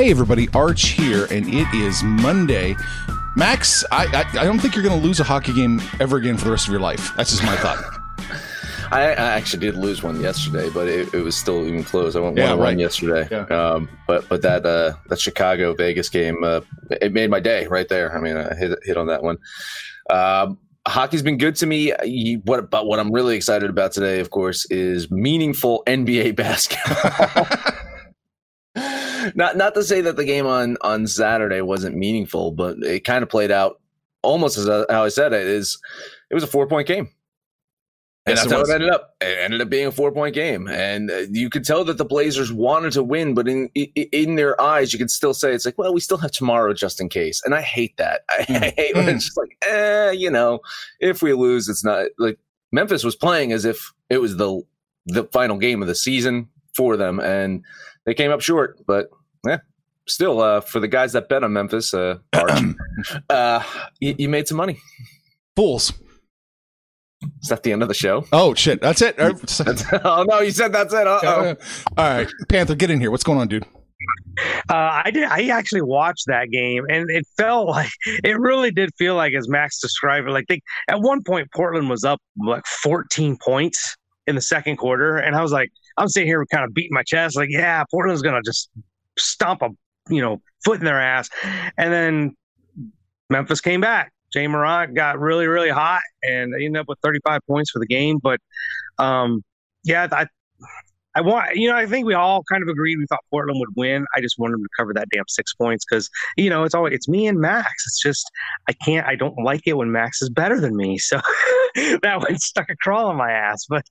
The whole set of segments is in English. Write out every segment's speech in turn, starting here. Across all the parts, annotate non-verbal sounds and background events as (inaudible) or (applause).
Hey everybody, Arch here, and it is Monday. Max, I I, I don't think you're going to lose a hockey game ever again for the rest of your life. That's just my thought. (laughs) I, I actually did lose one yesterday, but it, it was still even close. I went Yeah, one right. yesterday. Yeah. Um, but but that uh, that Chicago Vegas game, uh, it made my day right there. I mean, I hit hit on that one. Um, hockey's been good to me. You- What but what I'm really excited about today, of course, is meaningful NBA basketball. (laughs) (laughs) not not to say that the game on on Saturday wasn't meaningful, but it kind of played out almost as uh, how I said it is. It was a four point game. And Yes, that's it how it ended up. It ended up being a four point game, and uh, you could tell that the Blazers wanted to win, but in in their eyes, you could still say it's like, well, we still have tomorrow just in case. And I hate that. I, (laughs) I hate when it's just like, eh, you know, if we lose, it's not like Memphis was playing as if it was the the final game of the season for them, and they came up short. But yeah, still, uh, for the guys that bet on Memphis, uh, Arch, (clears throat) uh, you, you made some money. Fools. Is that the end of the show? Oh shit, that's it. That's, (laughs) oh no, you said that's it. Uh-oh. All right, Panther, get in here. What's going on, dude? Uh, I did. I actually watched that game, and it felt (laughs) like it really did feel like, as Max described it, like they at one point Portland was up like 14 points in the second quarter, and I was like, I'm sitting here kind of beating my chest, like, yeah, Portland's gonna just stomp a you know foot in their ass, and then Memphis came back. Ja Morant got really, really hot, and they ended up with 35 points for the game. But um, yeah, I I want, you know, I think we all kind of agreed we thought Portland would win. I just wanted them to cover that damn six points because, you know, it's always it's me and Max. It's just I can't, I don't like it when Max is better than me. So (laughs) that one stuck a crawl in my ass. But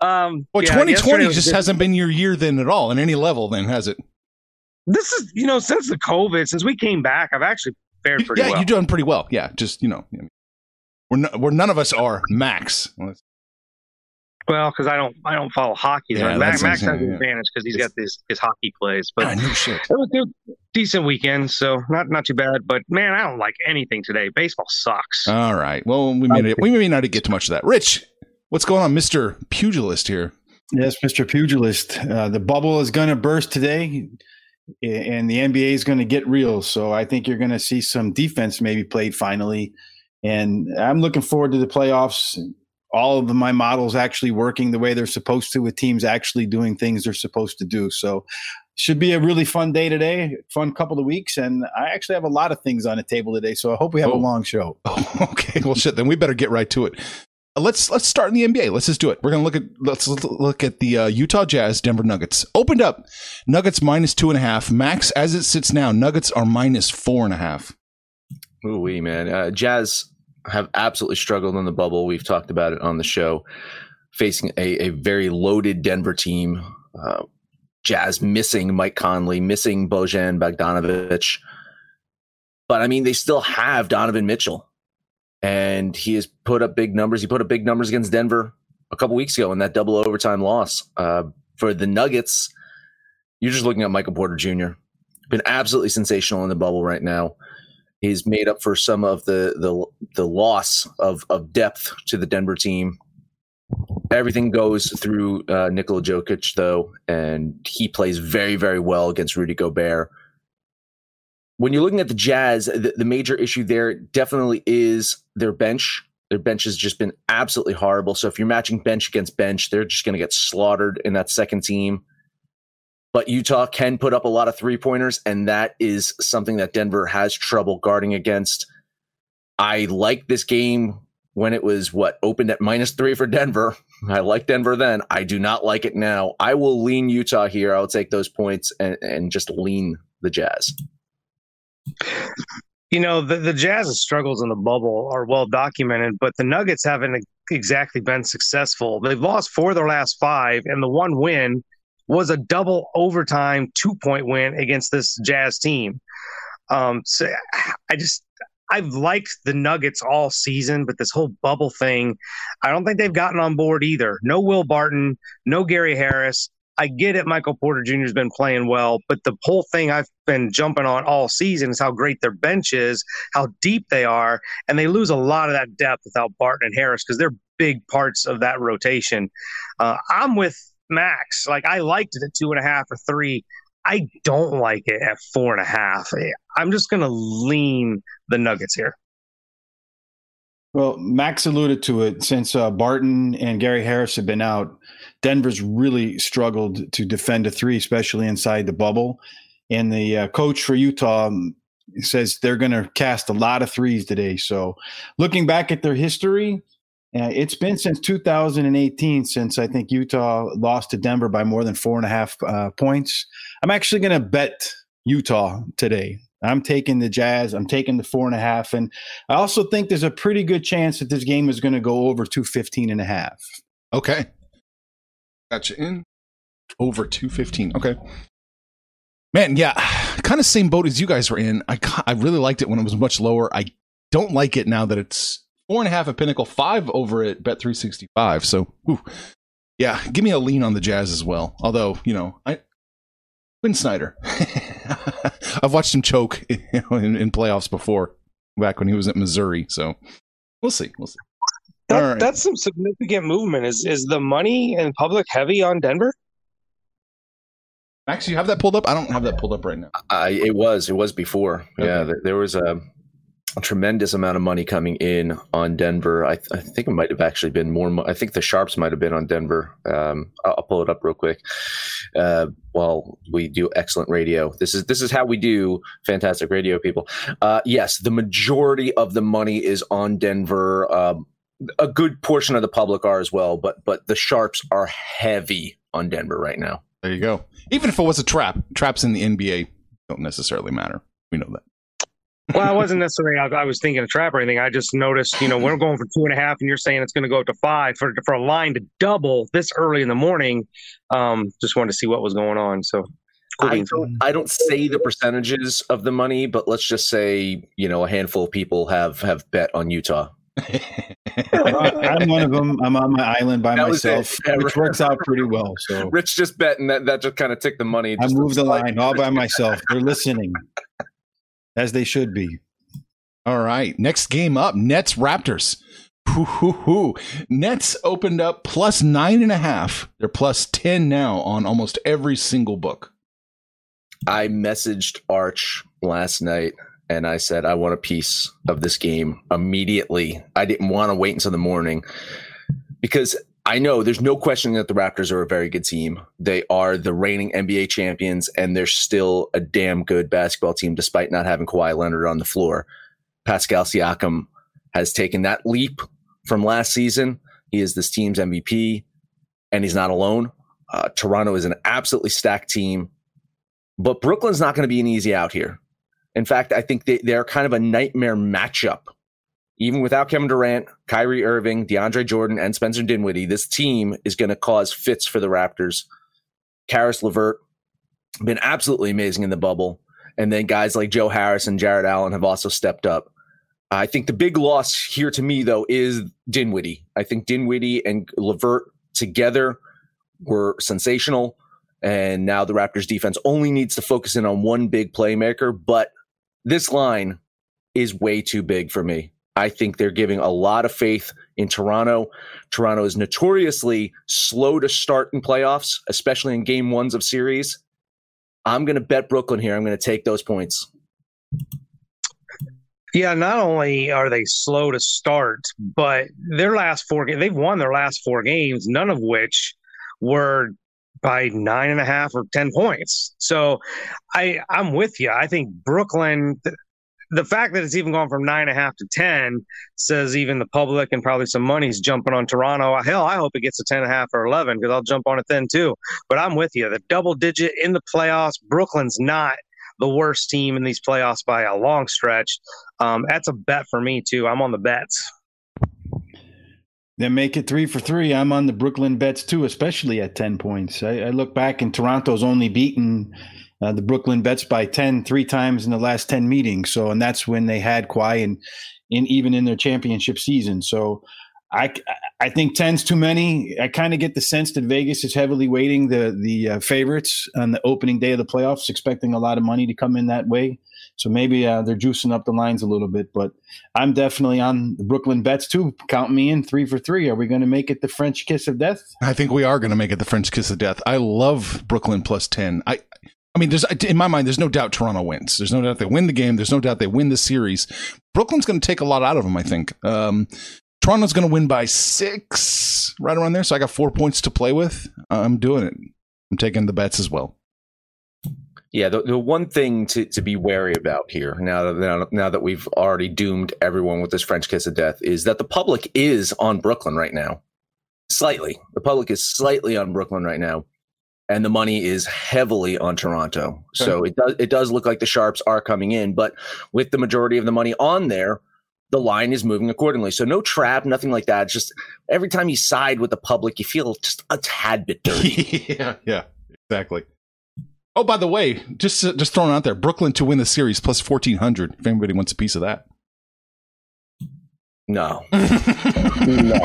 um, Well, yeah, 2020 yesterday just good. hasn't been your year then at all, in any level, then has it? This is, you know, since the COVID, since we came back, I've actually fared pretty yeah, well. Yeah, you're doing pretty well. Yeah, just you know, we're no, we're none of us are Max. Well, because I don't, I don't follow hockey. Yeah, Yeah, Max, Max has an yeah. advantage because he's got these his hockey plays. But no shit. It was a decent weekend, so not not too bad. But man, I don't like anything today. Baseball sucks. All right. Well, we may we may not get to much of that. Rich, what's going on, Mister Pugilist here? Yes, Mr. Pugilist. Uh, the bubble is going to burst today, and the NBA is going to get real. So I think you're going to see some defense maybe played finally, And I'm looking forward to the playoffs. All of my models actually working the way they're supposed to, with teams actually doing things they're supposed to do. So, should be a really fun day today, fun couple of weeks, and I actually have a lot of things on the table today. So I hope we have Oh. a long show. Oh, (laughs) okay. Well, shit. Then we better get right to it. Let's let's start in the NBA. Let's just do it. We're gonna look at let's look at the uh, Utah Jazz Denver Nuggets. Opened up, Nuggets minus two and a half. Max as it sits now, Nuggets are minus four and a half. Ooh, wee, man. Uh, Jazz have absolutely struggled in the bubble. We've talked about it on the show, facing a, a very loaded Denver team. Uh, Jazz missing Mike Conley, missing Bojan Bogdanovic. But I mean, they still have Donovan Mitchell, and he has put up big numbers. He put up big numbers against Denver a couple weeks ago in that double overtime loss. Uh, for the Nuggets, you're just looking at Michael Porter Jr. Been absolutely sensational in the bubble right now. He's made up for some of the the the loss of of depth to the Denver team. Everything goes through uh, Nikola Jokic though, and he plays very very well against Rudy Gobert. When you're looking at the Jazz, the, the major issue there definitely is their bench. Their bench has just been absolutely horrible. So if you're matching bench against bench, they're just going to get slaughtered in that second team but Utah can put up a lot of three pointers, and that is something that Denver has trouble guarding against. I like this game when it was what opened at minus three for Denver. I like Denver then. I do not like it now. I will lean Utah here. I'll take those points and, and just lean the Jazz. You know, the, the Jazz's struggles in the bubble are well documented, but the Nuggets haven't exactly been successful. They've lost four of their last five, and the one win was a double overtime two point win against this Jazz team. Um, so I just I've liked the Nuggets all season, but this whole bubble thing, I don't think they've gotten on board either. No Will Barton, no Gary Harris. I get it. Michael Porter Jr. has been playing well, but the whole thing I've been jumping on all season is how great their bench is, how deep they are, and they lose a lot of that depth without Barton and Harris because they're big parts of that rotation. Uh, I'm with Max. Like I liked it at two and a half or three. I don't like it at four and a half. I'm just going to lean the Nuggets here. Well, Max alluded to it. Since uh, Barton and Gary Harris have been out, Denver's really struggled to defend a three, especially inside the bubble. And the uh, coach for Utah um, says they're going to cast a lot of threes today. So, looking back at their history, uh, it's been since 2018 since I think Utah lost to Denver by more than four and a half uh, points. I'm actually going to bet Utah today. I'm taking the Jazz. I'm taking the four and a half. And I also think there's a pretty good chance that this game is going to go over 215 and a half. Okay. Gotcha. In over 215. Okay. Man, yeah, kind of same boat as you guys were in. I, I really liked it when it was much lower. I don't like it now that it's four and a half at Pinnacle, five over at Bet 365. So, whew. yeah, give me a lean on the Jazz as well. Although, you know, I, Quin Snyder, (laughs) (laughs) I've watched him choke you (laughs) know, in, in playoffs before, back when he was at Missouri. So, we'll see. We'll see. That, All right. That's some significant movement. Is is the money and public heavy on Denver? Max, you have that pulled up? I don't have that pulled up right now. I, it was. It was before. Yeah, there, there was a, a tremendous amount of money coming in on Denver. I, I think it might have actually been more. mo- I think the sharps might have been on Denver. Um, I'll, I'll pull it up real quick. Uh, while we do excellent radio, this is this is how we do fantastic radio, people. Uh, yes, the majority of the money is on Denver. Um, a good portion of the public are as well, but but the sharps are heavy on Denver right now. There you go. Even if it was a trap, traps in the NBA don't necessarily matter. We know that. Well, I wasn't necessarily. I, I was thinking a trap or anything. I just noticed, you know, we're going for two and a half, and you're saying it's going to go up to five for for a line to double this early in the morning. Um, just wanted to see what was going on. So, cool I don't, I don't say the percentages of the money, but let's just say you know a handful of people have have bet on Utah. (laughs) I'm one of them. I'm on my island by That myself, Yeah, which works out pretty well. So Rich just bet, and that, that just kind of took the money. I moved the line all by myself. They're listening, as they should be. All right. Next game up Nets Raptors. Hoo, hoo, hoo. Nets opened up plus nine and a half. They're plus 10 now on almost every single book. I messaged Arch last night, and I said, I want a piece of this game immediately. I didn't want to wait until the morning because I know there's no question that the Raptors are a very good team. They are the reigning NBA champions, and they're still a damn good basketball team despite not having Kawhi Leonard on the floor. Pascal Siakam has taken that leap from last season. He is this team's MVP, and he's not alone. Uh, Toronto is an absolutely stacked team, but Brooklyn's not going to be an easy out here. In fact, I think they, they're kind of a nightmare matchup even without Kevin Durant, Kyrie Irving, DeAndre Jordan, and Spencer Dinwiddie, this team is going to cause fits for the Raptors. Caris LeVert been absolutely amazing in the bubble, and then guys like Joe Harris and Jarrett Allen have also stepped up. I think the big loss here to me though is Dinwiddie. I think Dinwiddie and LeVert together were sensational, and now the Raptors defense only needs to focus in on one big playmaker. But this line is way too big for me. I think they're giving a lot of faith in Toronto. Toronto is notoriously slow to start in playoffs, especially in game ones of series. I'm going to bet Brooklyn here. I'm going to take those points. Yeah, not only are they slow to start, but their last four they've won their last four games, none of which were by nine and a half or 10 points. So I, I'm with you. I think Brooklyn, the fact that it's even gone from nine and a half to 10 says even the public and probably some money's jumping on Toronto. Hell, I hope it gets to 10 and a half or 11 because I'll jump on it then too. But I'm with you. The double digit in the playoffs, Brooklyn's not the worst team in these playoffs by a long stretch. Um, that's a bet for me too. I'm on the bets. Then make it three for three. I'm on the Brooklyn bets too, especially at 10 points. I, I look back and Toronto's only beaten uh, the Brooklyn bets by 10 three times in the last 10 meetings. So, and that's when they had Kawhi and in even in their championship season. So, I, I think 10's too many. I kind of get the sense that Vegas is heavily weighting the the uh, favorites on the opening day of the playoffs, expecting a lot of money to come in that way. So maybe uh, they're juicing up the lines a little bit. But I'm definitely on the Brooklyn bets too. Count me in three for three. Are we going to make it the French kiss of death? I think we are going to make it the French kiss of death. I love Brooklyn plus 10. I I mean, there's in my mind, there's no doubt Toronto wins. There's no doubt they win the game. There's no doubt they win the series. Brooklyn's going to take a lot out of them. I think. Um, Toronto's going to win by six, right around there. So I got four points to play with. I'm doing it. I'm taking the bets as well. Yeah, the, the one thing to, to be wary about here now that now, now that we've already doomed everyone with this French kiss of death is that the public is on Brooklyn right now. Slightly, the public is slightly on Brooklyn right now and the money is heavily on Toronto. So it does it does look like the sharps are coming in, but with the majority of the money on there, the line is moving accordingly. So no trap, nothing like that. It's just every time you side with the public, you feel just a tad bit (laughs) dirty. yeah, yeah, exactly. Oh, by the way, just uh, just throwing out there, Brooklyn to win the series plus fourteen hundred. If anybody wants a piece of that. No. (laughs) no.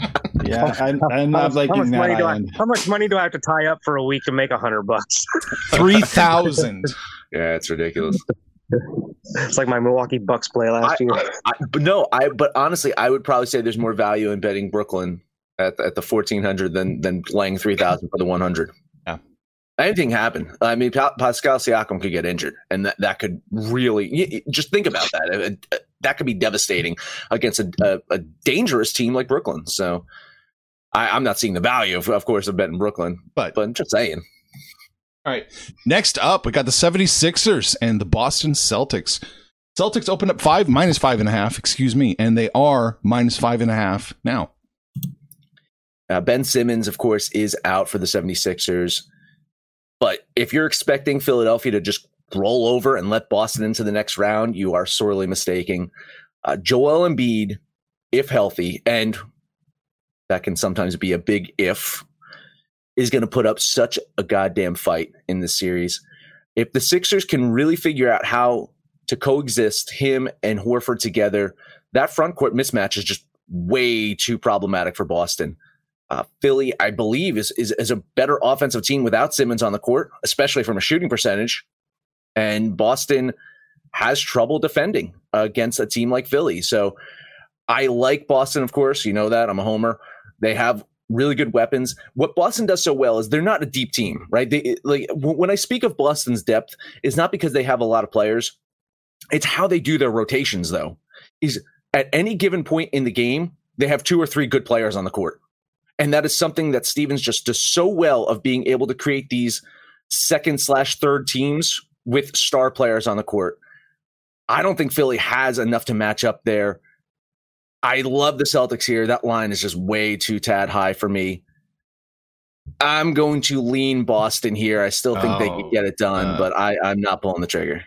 (laughs) Yeah, I'm, I'm not how, liking how much that. money do I, how much money do I have to tie up for a week to make a hundred bucks? (laughs) Three thousand. yeah, it's ridiculous. it's like my Milwaukee Bucks play last I- year. I, but no, I but honestly, I would probably say there's more value in betting Brooklyn at at the 1400 than than playing 3000 for the 100. Yeah. Anything happen. I mean, Pa- Pascal Siakam could get injured, and that, that could really y- y- just think about that. It- it- that could be devastating against a, a, a dangerous team like Brooklyn. So, I, I'm not seeing the value, of, of course, of betting Brooklyn, But but just saying. All right. Next up, we got the 76ers and the Boston Celtics. Celtics opened up five, minus five and a half, excuse me, and they are minus five and a half now. Uh, ben Simmons, of course, is out for the 76ers. But if you're expecting Philadelphia to just roll over and let Boston into the next round, you are sorely mistaken. Uh, Joel Embiid, if healthy, and that can sometimes be a big if, is going to put up such a goddamn fight in this series. If the Sixers can really figure out how to coexist him and Horford together, that front court mismatch is just way too problematic for Boston. Uh, Philly, I believe, is, is is a better offensive team without Simmons on the court, especially from a shooting percentage. And Boston has trouble defending against a team like Philly. So I like Boston, of course. You know that I'm a homer. They have really good weapons. What Boston does so well is they're not a deep team, right? They like when I speak of Boston's depth, it's not because they have a lot of players. It's how they do their rotations, though. Is at any given point in the game, they have two or three good players on the court. And that is something that Stevens just does so well of being able to create these second slash third teams with star players on the court. I don't think Philly has enough to match up there. I love the Celtics here. That line is just way too tad high for me. I'm going to lean Boston here. I still think oh, they could get it done, uh, but I, I'm not pulling the trigger.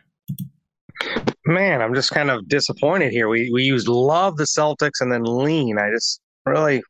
Man, I'm just kind of disappointed here. We we used love the Celtics and then lean. I just really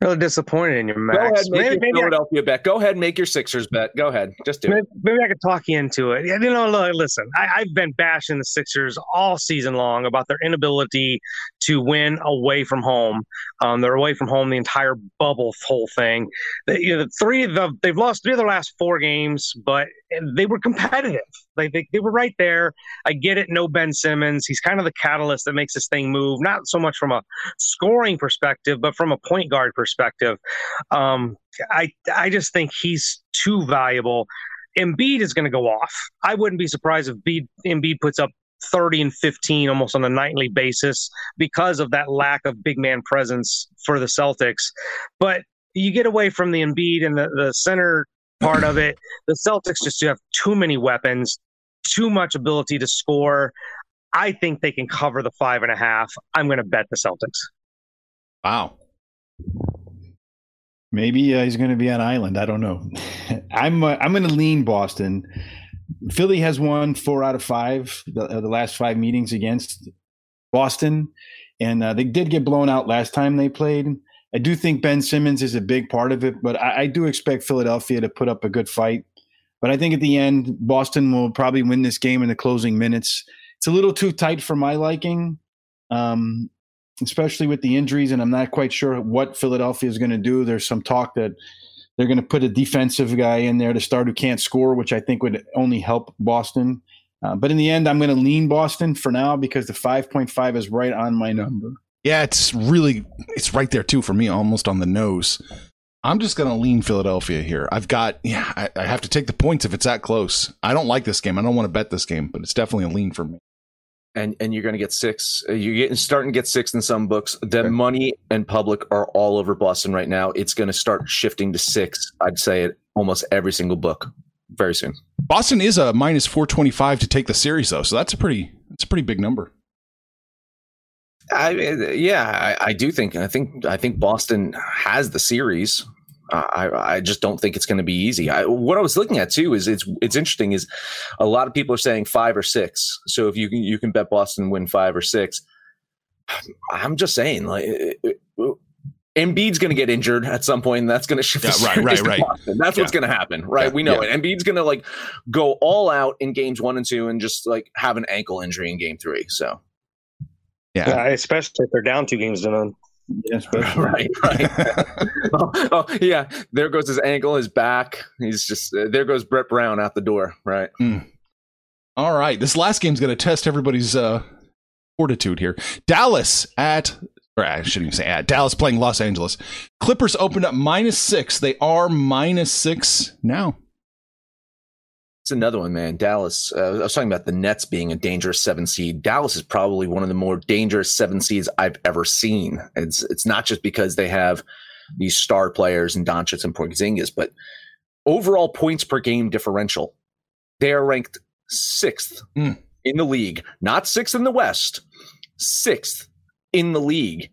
really disappointed in your Max. Go ahead, make maybe, your maybe Philadelphia I, bet. Go ahead, make your Sixers bet. Go ahead, just do maybe, it. Maybe I could talk you into it. You know, look, listen, I, have been bashing the Sixers all season long about their inability to win away from home. Um, they're away from home the entire bubble whole thing. They, you know, the three of the they've lost three of their last four games, but they were competitive. Like they, they were right there. I get it. No Ben Simmons. He's kind of the catalyst that makes this thing move. Not so much from a scoring perspective, but from a point guard perspective. Um, I I just think he's too valuable. Embiid is going to go off. I wouldn't be surprised if Embiid, Embiid puts up 30 and 15 almost on a nightly basis because of that lack of big man presence for the Celtics. But you get away from the Embiid and the, the center part of it. The Celtics just have too many weapons, too much ability to score. I think they can cover the five and a half. I'm going to bet the Celtics. Wow. Maybe uh, he's going to be on island. I don't know. (laughs) I'm uh, I'm going to lean Boston. Philly has won four out of five the, uh, the last five meetings against Boston, and uh, they did get blown out last time they played. I do think Ben Simmons is a big part of it, but I, I do expect Philadelphia to put up a good fight. But I think at the end, Boston will probably win this game in the closing minutes. It's a little too tight for my liking, um, especially with the injuries, and I'm not quite sure what Philadelphia is going to do. There's some talk that they're going to put a defensive guy in there to start who can't score, which I think would only help Boston. Uh, but in the end, I'm going to lean Boston for now because the 5.5 is right on my number. Yeah, it's really it's right there too for me, almost on the nose. I'm just going to lean Philadelphia here. I've got yeah, I, I, have to take the points if it's that close. I don't like this game. I don't want to bet this game, but it's definitely a lean for me. And and you're going to get six. You're getting starting to get six in some books. The okay. money and public are all over Boston right now. It's going to start shifting to six. I'd say it almost every single book very soon. Boston is a minus 425 to take the series though, so that's a pretty that's a pretty big number. I yeah, I, I, do think I think I think Boston has the series. Uh, I I just don't think it's going to be easy. I, what I was looking at too is it's it's interesting is a lot of people are saying five or six. So if you can you can bet Boston win five or six. I'm just saying like. Embiid's going to get injured at some point, and that's going to shift. Yeah, right, (laughs) right, right. Boston. That's yeah. what's going to happen, right? Yeah, we know yeah. it. Embiid's going to like go all out in games one and two, and just like have an ankle injury in game three. So yeah. yeah especially if they're down two games to none. Yeah, (laughs) right, right. (laughs) oh, oh, yeah. There goes his ankle, his back. He's just uh, there goes Brett Brown out the door. Right. Mm. All right. This last game's going to test everybody's uh, fortitude here. Dallas at or I shouldn't even say at Dallas playing Los Angeles. Clippers opened up minus six. They are minus six now. It's another one, man. Dallas. Uh, I was talking about the Nets being a dangerous seven seed. Dallas is probably one of the more dangerous seven seeds I've ever seen. It's it's not just because they have these star players and Doncic and Porzingis, but overall points per game differential. They are ranked sixth mm. in the league, not sixth in the West, sixth in the league.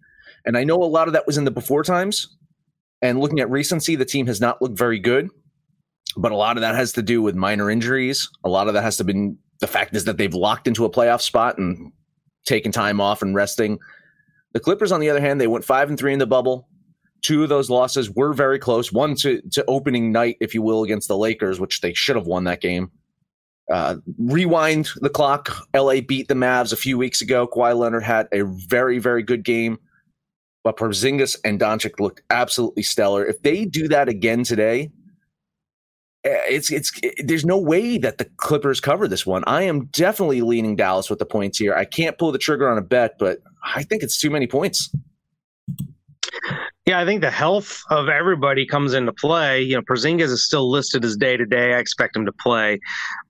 And I know a lot of that was in the before times. And looking at recency, the team has not looked very good but a lot of that has to do with minor injuries. A lot of that has to be the fact is that they've locked into a playoff spot and taken time off and resting. The Clippers, on the other hand, they went five and three in the bubble. Two of those losses were very close. One to, to opening night, if you will, against the Lakers, which they should have won that game. Uh, rewind the clock. LA beat the Mavs a few weeks ago. Kawhi Leonard had a very, very good game. But Porzingis and Doncic looked absolutely stellar. If they do that again today, it's it's it, there's no way that the Clippers cover this one. I am definitely leaning Dallas with the points here. I can't pull the trigger on a bet, but I think it's too many points. Yeah, I think the health of everybody comes into play. You know, Porzingis is still listed as day to day. I expect him to play,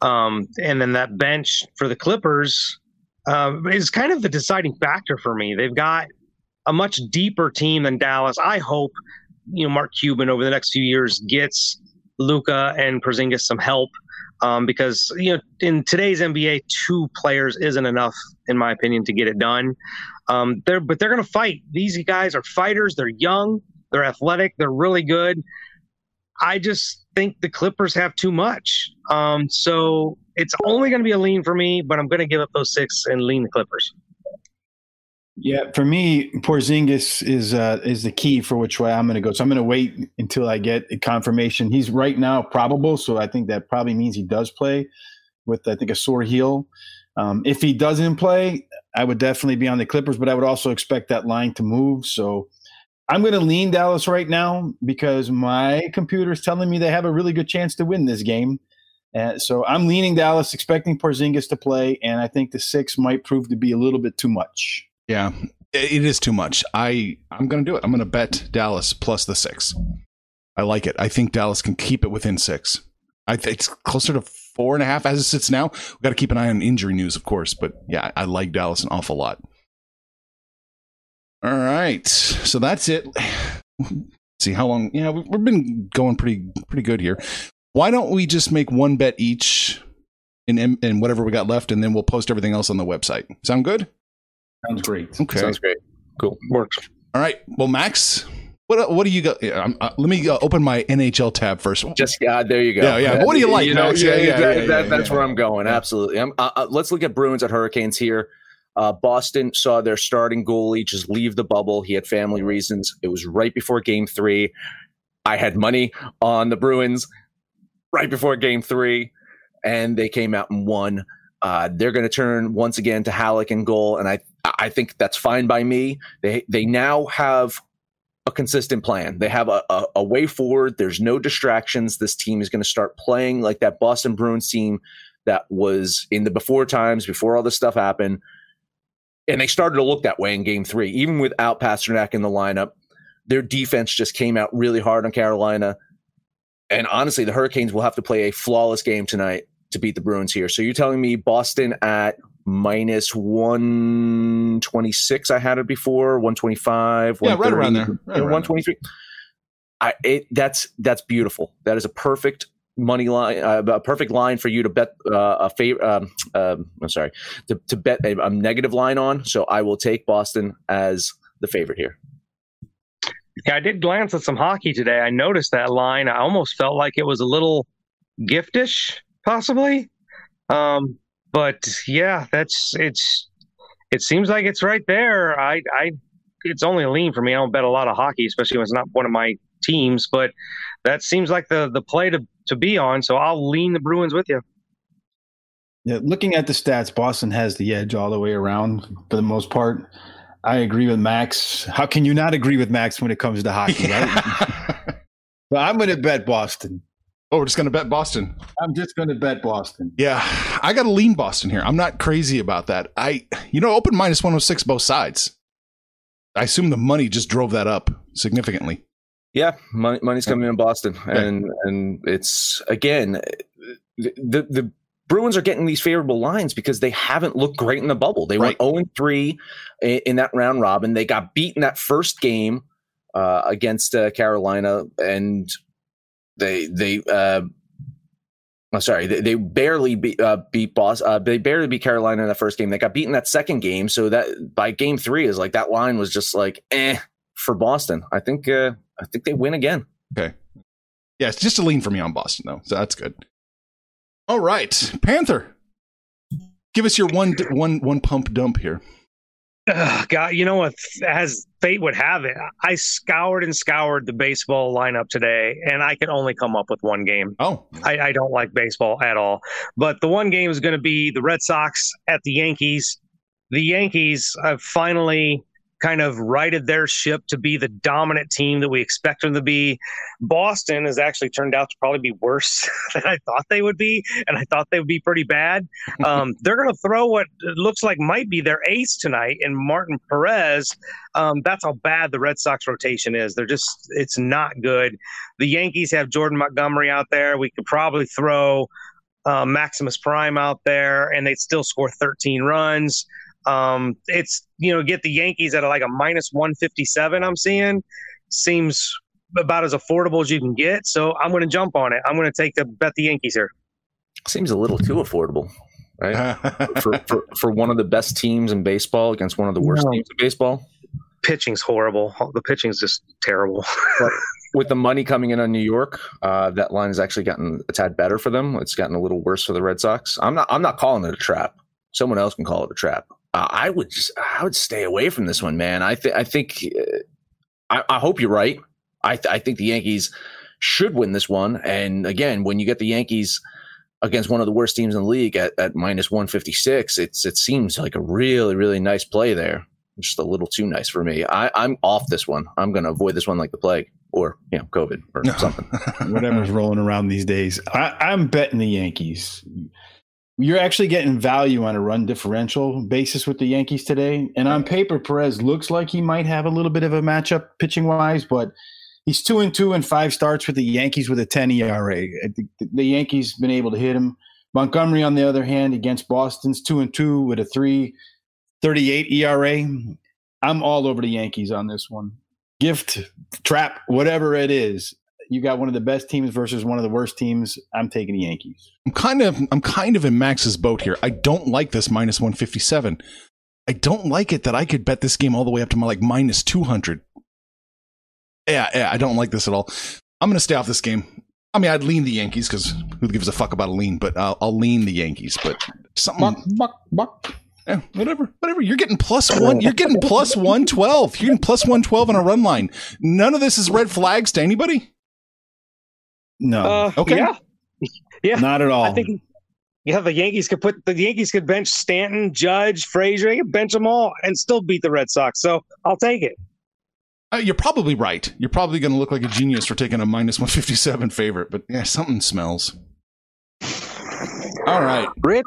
um, and then that bench for the Clippers uh, is kind of the deciding factor for me. They've got a much deeper team than Dallas. I hope you know Mark Cuban over the next few years gets Luka and Porzingis some help um, because you know in today's NBA, two players isn't enough, in my opinion, to get it done. Um, they're but they're going to fight. These guys are fighters. They're young. They're athletic. They're really good. I just think the Clippers have too much. Um, so it's only going to be a lean for me, but I'm going to give up those six and lean the Clippers. Yeah, for me, Porzingis is uh, is the key for which way I'm going to go. So I'm going to wait until I get a confirmation. He's right now probable, so I think that probably means he does play with I think a sore heel. Um, if he doesn't play, I would definitely be on the Clippers, but I would also expect that line to move. So I'm going to lean Dallas right now because my computer is telling me they have a really good chance to win this game. Uh, so I'm leaning Dallas, expecting Porzingis to play, and I think the six might prove to be a little bit too much. Yeah, it is too much. I I'm going to do it. I'm going to bet Dallas plus the six. I like it. I think Dallas can keep it within six. I think it's closer to four and a half as it sits now. We got to keep an eye on injury news, of course, but yeah, I like Dallas an awful lot. All right, so that's it. (sighs) See how long? Yeah, we've been going pretty pretty good here. Why don't we just make one bet each in in whatever we got left, and then we'll post everything else on the website. Sound good? Sounds great. Okay, Sounds great. Cool. Works. All right. Well, Max, what what do you got? Yeah, um, uh, let me uh, open my NHL tab first. Just uh, there you go. Yeah, yeah. What do you like, You know, Max? yeah, Yeah, yeah, that- yeah, that- yeah, that's yeah. where I'm going. Absolutely. I'm, uh, uh, let's look at Bruins at Hurricanes here. Uh, Boston saw their starting goalie just leave the bubble. He had family reasons. It was right before Game Three. I had money on the Bruins right before Game Three, and they came out and won. Uh, they're going to turn once again to Halak and goal, and I I think that's fine by me. They they now have a consistent plan. They have a, a, a way forward. There's no distractions. This team is going to start playing like that Boston Bruins team that was in the before times, before all this stuff happened. And they started to look that way in game three, even without Pastrnak in the lineup. Their defense just came out really hard on Carolina. And honestly, the Hurricanes will have to play a flawless game tonight to beat the Bruins here. So you're telling me Boston at minus 126 I had it before, 125, Yeah, right around there. Right yeah, around 123. I it that's that's beautiful. That is a perfect money line, uh, a perfect line for you to bet uh, a favor. Um, um, I'm sorry, to, to bet a, a negative line on. So I will take Boston as the favorite here. Yeah, I did glance at some hockey today. I noticed that line. I almost felt like it was a little giftish, possibly. Um, but yeah, that's it's. It seems like it's right there. I, I, it's only a lean for me. I don't bet a lot of hockey, especially when it's not one of my teams. But that seems like the the play to to be on. So I'll lean the Bruins with you. Yeah, looking at the stats, Boston has the edge all the way around for the most part. I agree with Max. How can you not agree with Max when it comes to hockey, right? (laughs) but I'm going to bet Boston. Oh, we're just going to bet Boston. I'm just going to bet Boston. Yeah, I got to lean Boston here. I'm not crazy about that. I, you know, open minus 106 both sides. I assume the money just drove that up significantly. Yeah, money, money's coming in Boston, and and it's again the the Bruins are getting these favorable lines because they haven't looked great in the bubble. They Right. went zero three in, in that round robin. They got beaten that first game uh, against uh, Carolina, and they they. Uh, I'm sorry, they, they barely beat uh, beat Boss. Uh, they barely beat Carolina in the first game. They got beaten that second game. So that by game three is like that line was just like eh for Boston. I think uh, I think they win again. Okay. Yeah, it's just a lean for me on Boston, though. So that's good. All right. Panther. Give us your one one one pump dump here. Ugh, God, you know what? As fate would have it, I scoured and scoured the baseball lineup today, and I can only come up with one game. Oh, I, I don't like baseball at all. But the one game is going to be the Red Sox at the Yankees. The Yankees have finally kind of righted their ship to be the dominant team that we expect them to be. Boston has actually turned out to probably be worse (laughs) than I thought they would be, and I thought they would be pretty bad. (laughs) Um, they're going to throw what looks like might be their ace tonight in Martin Perez. Um, that's how bad the Red Sox rotation is. They're just, it's not good. The Yankees have Jordan Montgomery out there. We could probably throw uh, Maximus Prime out there, and they'd still score 13 runs. Um, it's you know get the Yankees at like a minus 157. I'm seeing seems about as affordable as you can get. So I'm going to jump on it. I'm going to take the bet the Yankees here. Seems a little too affordable, right? (laughs) for, for for one of the best teams in baseball against one of the worst No. teams in baseball. Pitching's horrible. The pitching's just terrible. (laughs) With the money coming in on New York, uh, that line has actually gotten a tad better for them. It's gotten a little worse for the Red Sox. I'm not. I'm not calling it a trap. Someone else can call it a trap. Uh, I would. Just, I would stay away from this one, man. I think. I think. Uh, I, I hope you're right. I, th- I think the Yankees should win this one. And again, when you get the Yankees against one of the worst teams in the league at, at minus 156, it's it seems like a really really nice play there. Just a little too nice for me. I, I'm off this one. I'm going to avoid this one like the plague, or you know, COVID or (laughs) something. whatever's rolling around these days. I, I'm betting the Yankees. You're actually getting value on a run differential basis with the Yankees today. And on paper, Perez looks like he might have a little bit of a matchup pitching wise, but he's two and two and five starts with the Yankees with a 10 ERA. The Yankees been able to hit him. Montgomery, on the other hand, against Boston's two and two with a three 38 ERA. I'm all over the Yankees on this one. Gift, trap, whatever it is. You got one of the best teams versus one of the worst teams. I'm taking the Yankees. I'm kind of I'm kind of in Max's boat here. I don't like this minus 157. I don't like it that I could bet this game all the way up to my like minus 200. Yeah, yeah, I don't like this at all. I'm going to stay off this game. I mean, I'd lean the Yankees because who gives a fuck about a lean? But I'll, I'll lean the Yankees. But something, buck, buck. yeah, whatever, whatever. You're getting plus one. You're getting plus one twelve. You're getting plus one twelve on a run line. None of this is red flags to anybody. No, Uh, Okay. Yeah. Yeah. not at all. I think yeah, the Yankees could put the Yankees could bench Stanton, Judge, Frazier, they could bench them all and still beat the Red Sox. So I'll take it. Uh, you're probably right. You're probably going to look like a genius for taking a minus 157 favorite, but yeah, something smells. All right. Rich,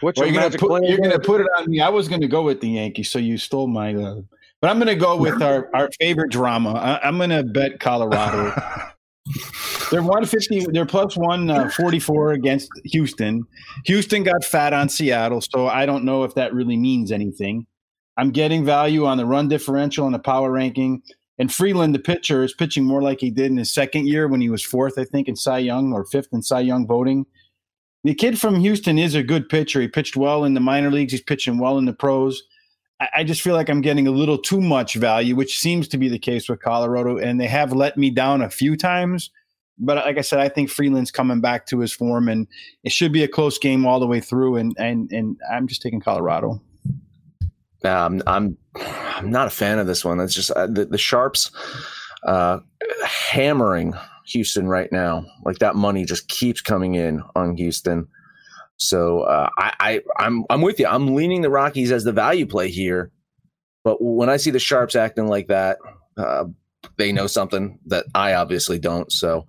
what's Well, your you're gonna put, you're gonna put it on me. I was gonna go with the Yankees, so you stole my. Uh, but I'm gonna go with our our favorite drama. I, I'm gonna bet Colorado. (laughs) They're 150. They're plus one uh, 44 against Houston. Houston got fat on Seattle, so I don't know if that really means anything. I'm getting value on the run differential and the power ranking. And Freeland, the pitcher, is pitching more like he did in his second year when he was fourth, I think, in Cy Young or fifth in Cy Young voting. The kid from Houston is a good pitcher. He pitched well in the minor leagues. He's pitching well in the pros. I, just feel like I'm getting a little too much value, which seems to be the case with Colorado. And they have let me down a few times. But like I said, I think Freeland's coming back to his form, and it should be a close game all the way through. And and and I'm just taking Colorado. I'm I'm I'm not a fan of this one. It's just uh, the, the sharps uh, hammering Houston right now. Like that money just keeps coming in on Houston. So uh, I, I I'm I'm with you. I'm leaning the Rockies as the value play here. But when I see the sharps acting like that, uh, they know something that I obviously don't. So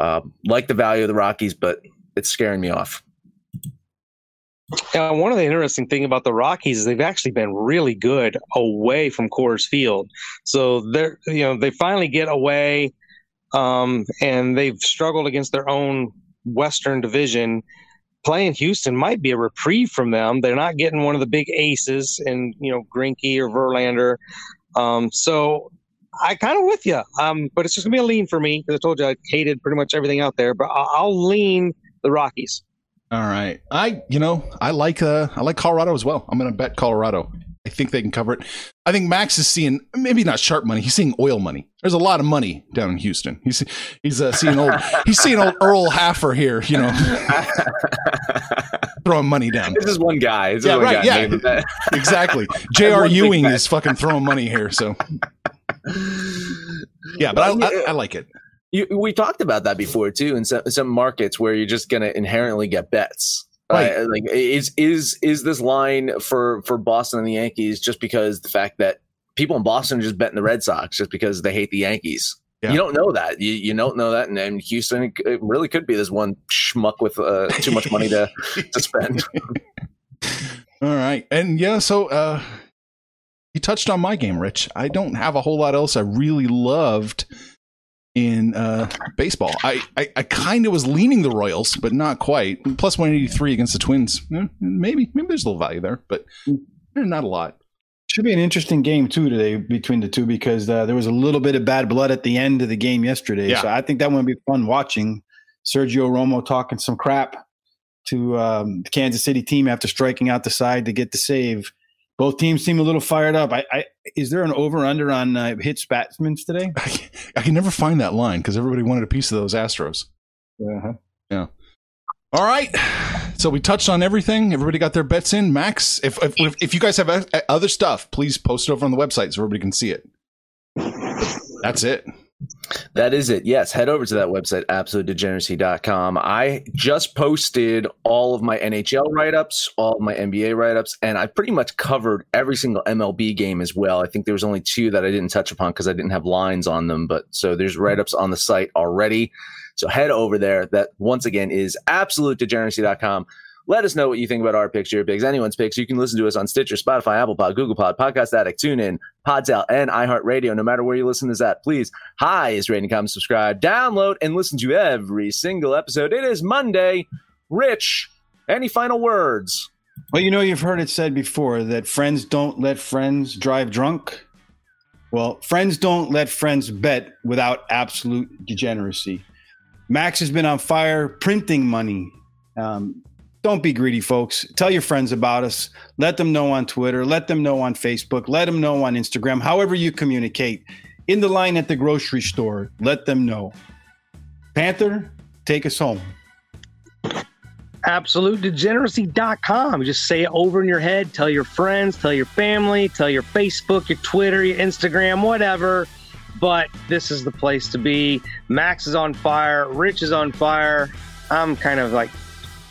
uh, like the value of the Rockies, but it's scaring me off. Uh, one of the interesting thing about the Rockies is they've actually been really good away from Coors Field. So they're you know they finally get away, um, and they've struggled against their own Western Division. Playing Houston might be a reprieve from them. They're not getting one of the big aces, and you know Greinke or Verlander. Um, so I kind of with you, um, but it's just gonna be a lean for me because I told you I hated pretty much everything out there. But I'll, I'll lean the Rockies. All right. I, you know, I like, uh, I like Colorado as well. I'm to bet Colorado. I think they can cover it. I think Max is seeing maybe not sharp money. He's seeing oil money. There's a lot of money down in Houston. He's he's uh, seeing old (laughs) he's seeing old Earl Haffer here. You know, (laughs) throwing money down. This is one guy. Is Yeah, one right, guy. yeah. (laughs) Exactly. J.R. Ewing is fucking throwing money here. So yeah, but I, I, I like it. You, we talked about that before too in some, some markets where you're just going to inherently get bets. Right. Like is is is this line for for Boston and the Yankees just because the fact that people in Boston are just betting the Red Sox just because they hate the Yankees. Yeah. You don't know that. You, you don't know that. And, and Houston, it really could be this one schmuck with uh, too much money to, to spend. (laughs) All right. And yeah, so uh you touched on my game, Rich. I don't have a whole lot else I really loved in uh baseball. I I, I kind of was leaning the Royals, but not quite. Plus 183 against the Twins. Eh, maybe maybe there's a little value there, but eh, not a lot. Should be an interesting game too today between the two because uh, there was a little bit of bad blood at the end of the game yesterday. Yeah. So I think that one would be fun watching Sergio Romo talking some crap to um, the Kansas City team after striking out the side to get the save. Both teams seem a little fired up. I, I is there an over under on uh, hits batsmen today? I, I can never find that line because everybody wanted a piece of those Astros. Uh-huh. All right. So we touched on everything. Everybody got their bets in. Max, if if, if, if you guys have uh, other stuff, please post it over on the website so everybody can see it. That's it. That is it. Yes, head over to that website, absolutedegeneracy.com. I just posted all of my NHL write ups, all of my NBA write ups, and I pretty much covered every single MLB game as well. I think there was only two that I didn't touch upon because I didn't have lines on them. But so there's hmm. write ups on the site already. So head over there. That once again is absolutedegeneracy.com. Let us know what you think about our picks, your picks, anyone's picks. You can listen to us on Stitcher, Spotify, Apple Pod, Google Pod, Podcast Addict, TuneIn, Podtail, and iHeartRadio. No matter where you listen to this at, please hi is rating, comment, subscribe, download, and listen to every single episode. It is Monday. Rich, any final words? Well, you know, you've heard it said before that friends don't let friends drive drunk. Well, friends don't let friends bet without absolute degeneracy. Max has been on fire printing money. Um, don't be greedy, folks. Tell your friends about us. Let them know on Twitter. Let them know on Facebook. Let them know on Instagram. However, you communicate. In the line at the grocery store, let them know. Panther, take us home. absolutedegeneracy.com. You just say it over in your head. Tell your friends, tell your family, tell your Facebook, your Twitter, your Instagram, whatever. But this is the place to be. Max is on fire. Rich is on fire. I'm kind of like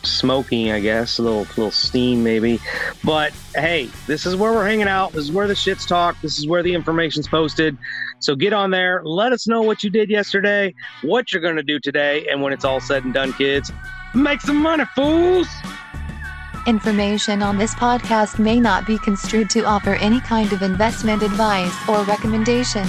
smoking, I guess, a little little steam maybe. But hey, this is where we're hanging out. This is where the shit's talk. This is where the information's posted. So get on there. Let us know what you did yesterday, what you're to do today, and when it's all said and done, kids, make some money, fools. Information on this podcast may not be construed to offer any kind of investment advice or recommendations.